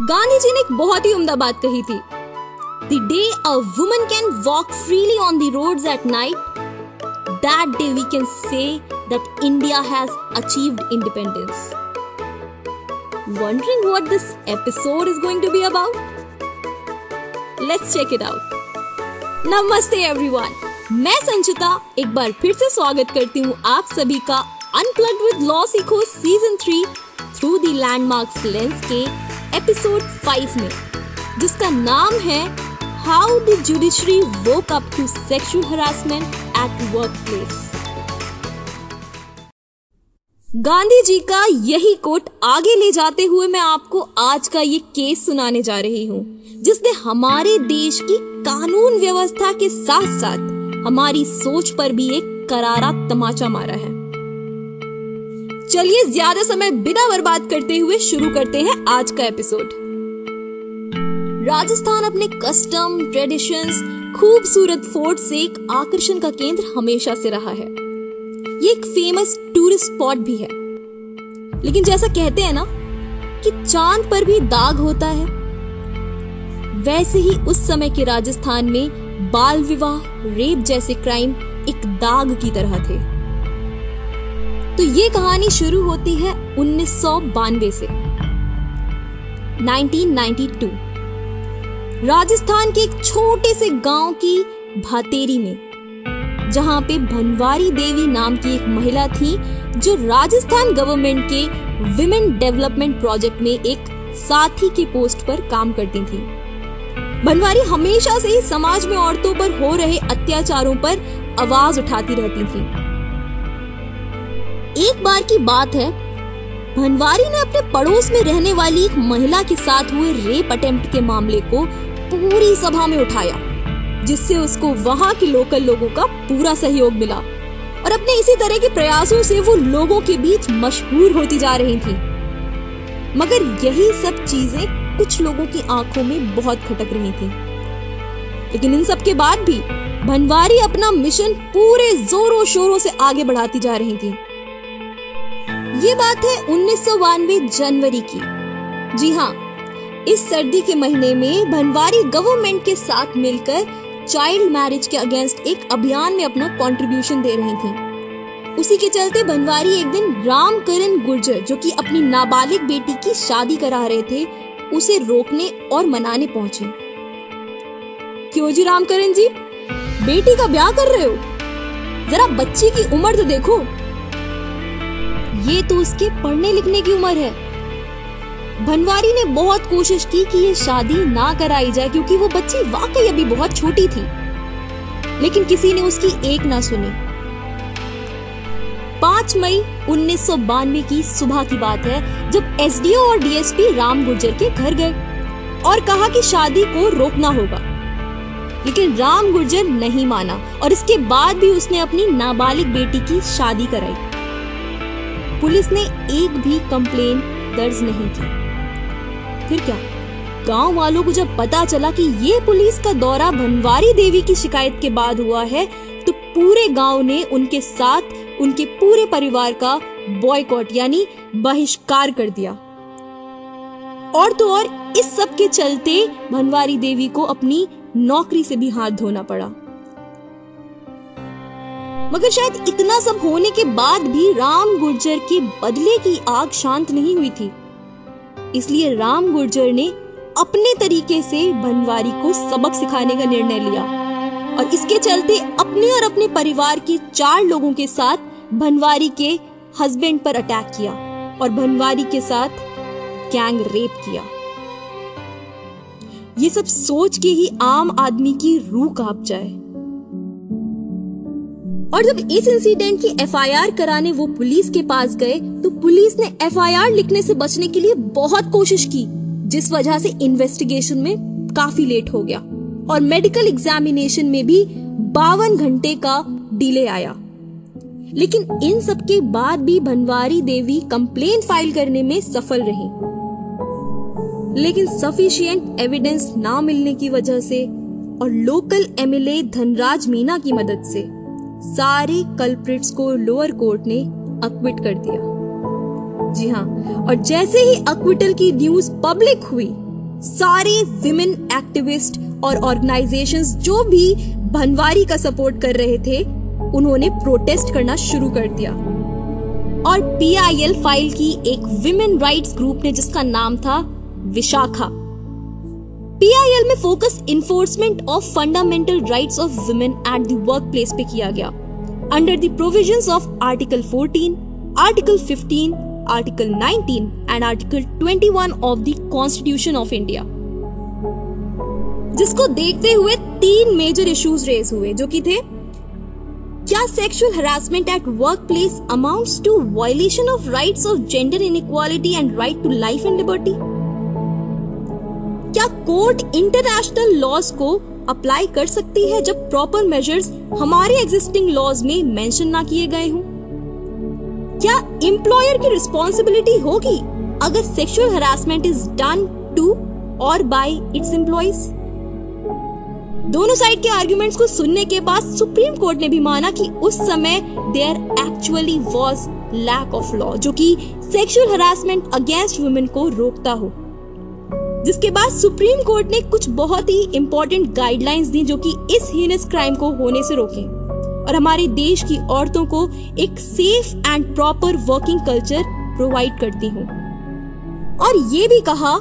गांधी जी ने एक बहुत ही उम्दा बात कही थी the day a woman can walk freely on the roads at night that day we can say that India has achieved independence Wondering what this episode is going to be about? Let's check it out. नमस्ते everyone मैं संचिता, एक बार फिर से स्वागत करती हूँ आप सभी का unplugged with law Sikho season three through the landmarks lens के एपिसोड फाइव में, जिसका नाम है how the judiciary woke up to sexual harassment at work place Gandhi ji का यही कोट आगे ले जाते हुए मैं आपको आज का ये केस सुनाने जा रही हूँ, जिसने हमारे देश की कानून व्यवस्था के साथ साथ हमारी सोच पर भी एक करारा तमाचा मारा है। चलिए ज़्यादा समय बिना बर्बाद करते हुए शुरू करते हैं आज का एपिसोड राजस्थान अपने कस्टम ट्रेडिशंस खूबसूरत फोर्ट से एक आकर्षण का केंद्र हमेशा से रहा है। ये एक फ़ेमस टूरिस्ट स्पॉट भी है। लेकिन जैसा कहते हैं ना, कि चाँद पर भी दाग होता है। वैसे ही उस समय के राजस्थान में बाल विवाह, रेप जैसे क्राइम एक दाग की तरह थे। तो ये कहानी शुरू होती है उन्नीस से 1992 राजस्थान के एक छोटे से गाँव की भातेरी में, जहाँ पे भनवारी देवी नाम की एक महिला थी, जो राजस्थान गवर्नमेंट के विमेन डेवलपमेंट प्रोजेक्ट में एक साथी के पोस्ट पर काम करती थी। भनवारी हमेशा से ही समाज में औरतों पर हो रहे अत्याचारों पर आवाज़ उठाती रहती थी। एक बार की बात है। भनवारी ने अपने पड़ोस में रहने वाली एक महिला के साथ हुए रेप अटेम्प्ट के मामले को पूरी सभा में उठाया, जिससे उसको वहाँ के लोकल लोगों का पूरा सहयोग मिला और अपने इसी तरह के प्रयासों से वो लोगों के बीच मशहूर होती जा रही थी। मगर यही सब चीज़ें कुछ लोगों की आँखों में बहुत खटक रही थी। लेकिन इन सब के बाद भी भनवारी अपना मिशन पूरे जोरों शोरों से आगे बढ़ाती जा रही थी। ये बात है उन्नीस सौ बानवे जनवरी की। जी हाँ इस सर्दी के महीने में भनवारी गवर्नमेंट के साथ मिलकर चाइल्ड मैरिज के अगेंस्ट एक अभियान में अपना कंट्रीब्यूशन दे रही थी। उसी के चलते बनवारी एक दिन रामकरण गुर्जर, जो कि अपनी नाबालिग बेटी की शादी करा रहे थे, उसे रोकने और मनाने पहुँचे। क्यों जी रामकरण जी? बेटी का ब्याह कर रहे हो? जरा बच्ची की उम्र तो देखो। ये तो उसके पढ़ने लिखने की उम्र है। भनवारी ने बहुत कोशिश की कि ये शादी ना कराई जाए, क्योंकि वो बच्ची वाकई अभी बहुत छोटी थी। लेकिन किसी ने उसकी एक ना सुनी। पाँच मई उन्नीस सौ बानवे की सुबह की बात है, जब एसडीओ और डीएसपी राम गुर्जर के घर गए और कहा कि शादी को रोकना होगा। लेकिन राम गुर्जर नहीं माना और इसके बाद भी उसने अपनी नाबालिग बेटी की शादी कराई। पुलिस ने एक भी कंप्लेन दर्ज नहीं की। फिर क्या? गाँव वालों को जब पता चला कि ये पुलिस का दौरा भनवारी देवी की शिकायत के बाद हुआ है तो पूरे गाँव ने उनके साथ उनके पूरे परिवार का बॉयकॉट यानी बहिष्कार कर दिया। और तो और इस सब के चलते भनवारी देवी को अपनी नौकरी से भी हाथ धोना पड़ा। मगर शायद इतना सब होने के बाद भी राम गुर्जर के बदले की आग शांत नहीं हुई थी। इसलिए राम गुर्जर ने अपने तरीके से बनवारी को सबक सिखाने का निर्णय लिया और इसके चलते अपने और अपने परिवार के चार लोगों के साथ भनवारी के हस्बैंड पर अटैक किया और भनवारी के साथ गैंग रेप किया। ये सब सोच के ही आम आदमी की रूह काँप जाए। और जब इस इंसिडेंट की एफआईआर कराने वो पुलिस के पास गए तो पुलिस ने एफआईआर लिखने से बचने के लिए बहुत कोशिश की, जिस वजह से इन्वेस्टिगेशन में काफ़ी लेट हो गया। और मेडिकल एग्जामिनेशन में भी बावन घंटे का डिले आया। लेकिन इन सब के बाद भी भनवारी देवी कंप्लेन फ़ाइल करने में सफल रही। लेकिन सफिशियंट एविडेंस ना मिलने की वजह से और लोकल एमएलए धनराज मीना की मदद से सारे कल्प्रिट्स को लोअर कोर्ट ने अक्विट कर दिया। जी हाँ और जैसे ही अक्विटल की न्यूज़ पब्लिक हुई, सारे विमेन एक्टिविस्ट और ऑर्गेनाइजेशंस जो भी भनवारी का सपोर्ट कर रहे थे, उन्होंने प्रोटेस्ट करना शुरू कर दिया। और पीआईएल फ़ाइल की एक विमेन राइट्स ग्रुप ने जिसका नाम था विशाखा पीआईएल में focus enforcement of fundamental rights of women at the work place पे किया गया। Under the provisions of article 14, article 15, article 19 and article 21 of the constitution of India जिसको देखते हुए तीन मेजर इश्यूज़ रेज हुए जो कि थे क्या sexual harassment at work place amounts to violation of rights of gender inequality and right to life and liberty क्या कोर्ट इंटरनेशनल लॉज को अप्लाई कर सकती है जब प्रॉपर मेजर्स हमारे एग्जिस्टिंग लॉज में मेंशन ना किए गए हों? क्या एम्प्लॉयर की रिस्पॉन्सिबिलिटी होगी अगर sexual harassment is done to और बाय इट्स एम्प्लॉयज़ दोनों साइड के आर्ग्यूमेंट्स को सुनने के बाद सुप्रीम कोर्ट ने भी माना कि उस समय there actually was lack of law जो कि सेक्सुअल हरासमेंट अगेंस्ट वुमेन को रोकता हो। जिसके बाद सुप्रीम कोर्ट ने कुछ बहुत ही इंपॉर्टेंट गाइडलाइंस दी जो कि इस हीनस क्राइम को होने से रोके। और हमारे देश की औरतों को एक safe and proper working culture provide करती हूँ। और ये भी कहा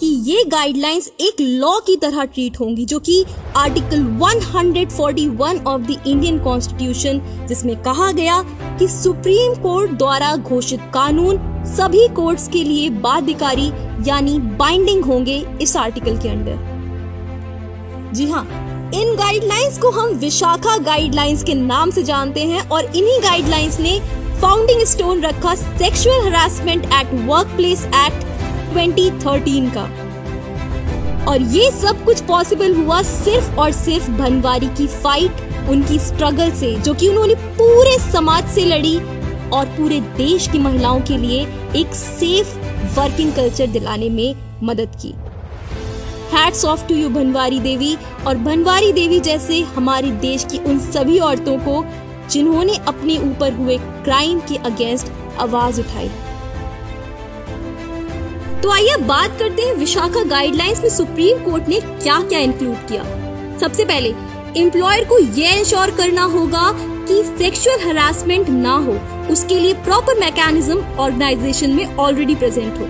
कि ये गाइडलाइंस एक लॉ की तरह ट्रीट होंगी जो कि article 141 of the Indian constitution जिसमें कहा गया कि सुप्रीम कोर्ट द्वारा घोषित कानून सभी कोर्ट्स के लिए बाध्यकारी यानी बाइंडिंग होंगे इस आर्टिकल के अंडर। जी हाँ इन गाइडलाइंस को हम विशाखा गाइडलाइंस के नाम से जानते हैं और इन्हीं गाइडलाइंस ने फाउंडिंग स्टोन रखा sexual harassment at work place act 2013 का। और ये सब कुछ पॉसिबल हुआ सिर्फ़ और सिर्फ़ भनवारी की फाइट उनकी स्ट्रगल से, जो कि उन्होंने पूरे समाज से लड़ी और पूरे देश की महिलाओं के लिए एक सेफ़ वर्किंग कल्चर दिलाने में मदद की। Hats off to you Bhanwari Devi और भनवारी देवी जैसे हमारे देश की उन सभी औरतों को जिन्होंने अपने ऊपर हुए क्राइम के अगेंस्ट आवाज़ उठाई। तो आइए बात करते हैं विशाखा गाइडलाइंस में सुप्रीम कोर्ट ने क्या क्या इंक्लूड किया। सबसे पहले एम्प्लॉयर को यह इंश्योर करना होगा कि सेक्सुअल हरासमेंट ना हो। उसके लिए प्रॉपर मैकेनिज्म ऑर्गेनाइजेशन में ऑलरेडी प्रेजेंट हो।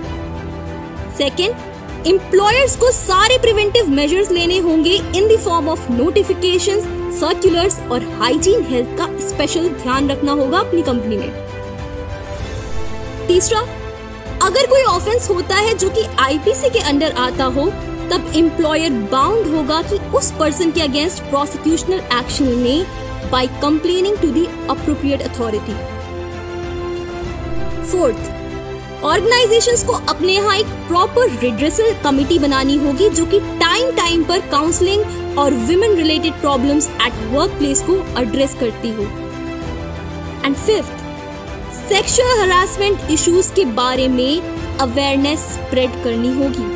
सेकेंड एम्प्लॉयर्स को सारे प्रिवेंटिव मेजर्स लेने होंगे in the form of notifications, circulars और हाइजीन हेल्थ का स्पेशल ध्यान रखना होगा अपनी कंपनी में। तीसरा अगर कोई ऑफेंस होता है जो कि आईपीसी के अंडर आता हो तब एम्प्लॉयर बाउंड होगा कि उस पर्सन के अगेंस्ट प्रोसिक्यूशनल एक्शन ले by complaining to the appropriate authority fourth. Organisations को अपने यहाँ एक प्रॉपर रिड्रेसल कमिटी बनानी होगी जो कि टाइम टाइम पर काउंसलिंग और women related problems at work place को एड्रेस करती हो। And fifth sexual harassment issues के बारे में अवेयरनेस स्प्रेड करनी होगी।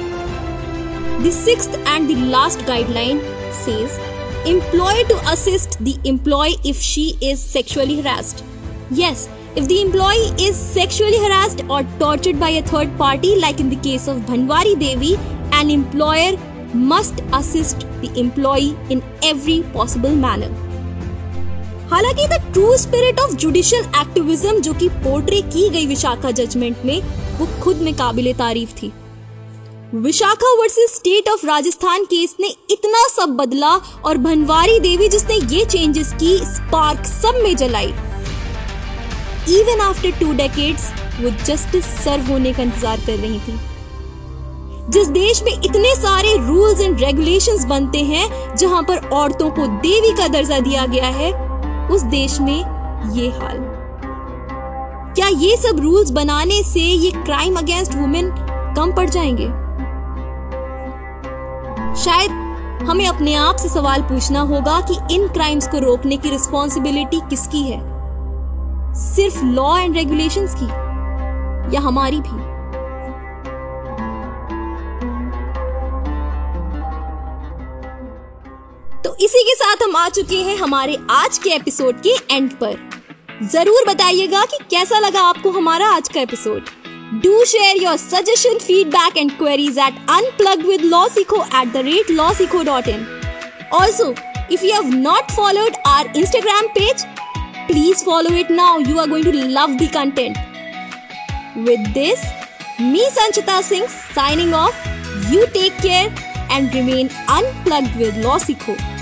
The sixth and the last guideline says employer to assist the employee if she is sexually harassed. Yes, if the employee is sexually harassed or tortured by a third party, like in the case of Bhanwari Devi, an employer must assist the employee in every possible manner. हालाँकि the true spirit of judicial activism जो कि portray की गई Vishakha judgement में वो खुद में काबिल तारीफ़ थी Vishakha versus state of Rajasthan case ने इतना सब बदला और भनवारी देवी जिसने ये चेंजेस की स्पार्क सब में जलाई इवन आफ्टर टू डेकेड्स वो जस्टिस सर्व होने का इंतज़ार कर रही थी। जिस देश में इतने सारे रूल्स एंड रेगुलेशंस बनते हैं, जहाँ पर औरतों को देवी का दर्जा दिया गया है, उस देश में ये हाल। क्या ये सब रूल्स बनाने से ये क्राइम अगेंस्ट वुमेन कम पड़ जाएँगे? शायद हमें अपने आप से सवाल पूछना होगा कि इन क्राइम्स को रोकने की रिस्पॉन्सिबिलिटी किसकी है? सिर्फ़ लॉ एंड रेगुलेशंस की या हमारी भी तो इसी के साथ हम आ चुके हैं हमारे आज के एपिसोड के एंड पर ज़रूर बताइएगा कि कैसा लगा आपको हमारा आज का episode Do share your suggestion, feedback, and queries at unpluggedwithlawsikho at the rate lawsikho.in. Also, if you have not followed our Instagram page, please follow it now. You are going to love the content. With this, me Sanchita Singh signing off. You take care and remain unplugged with Lawsikho.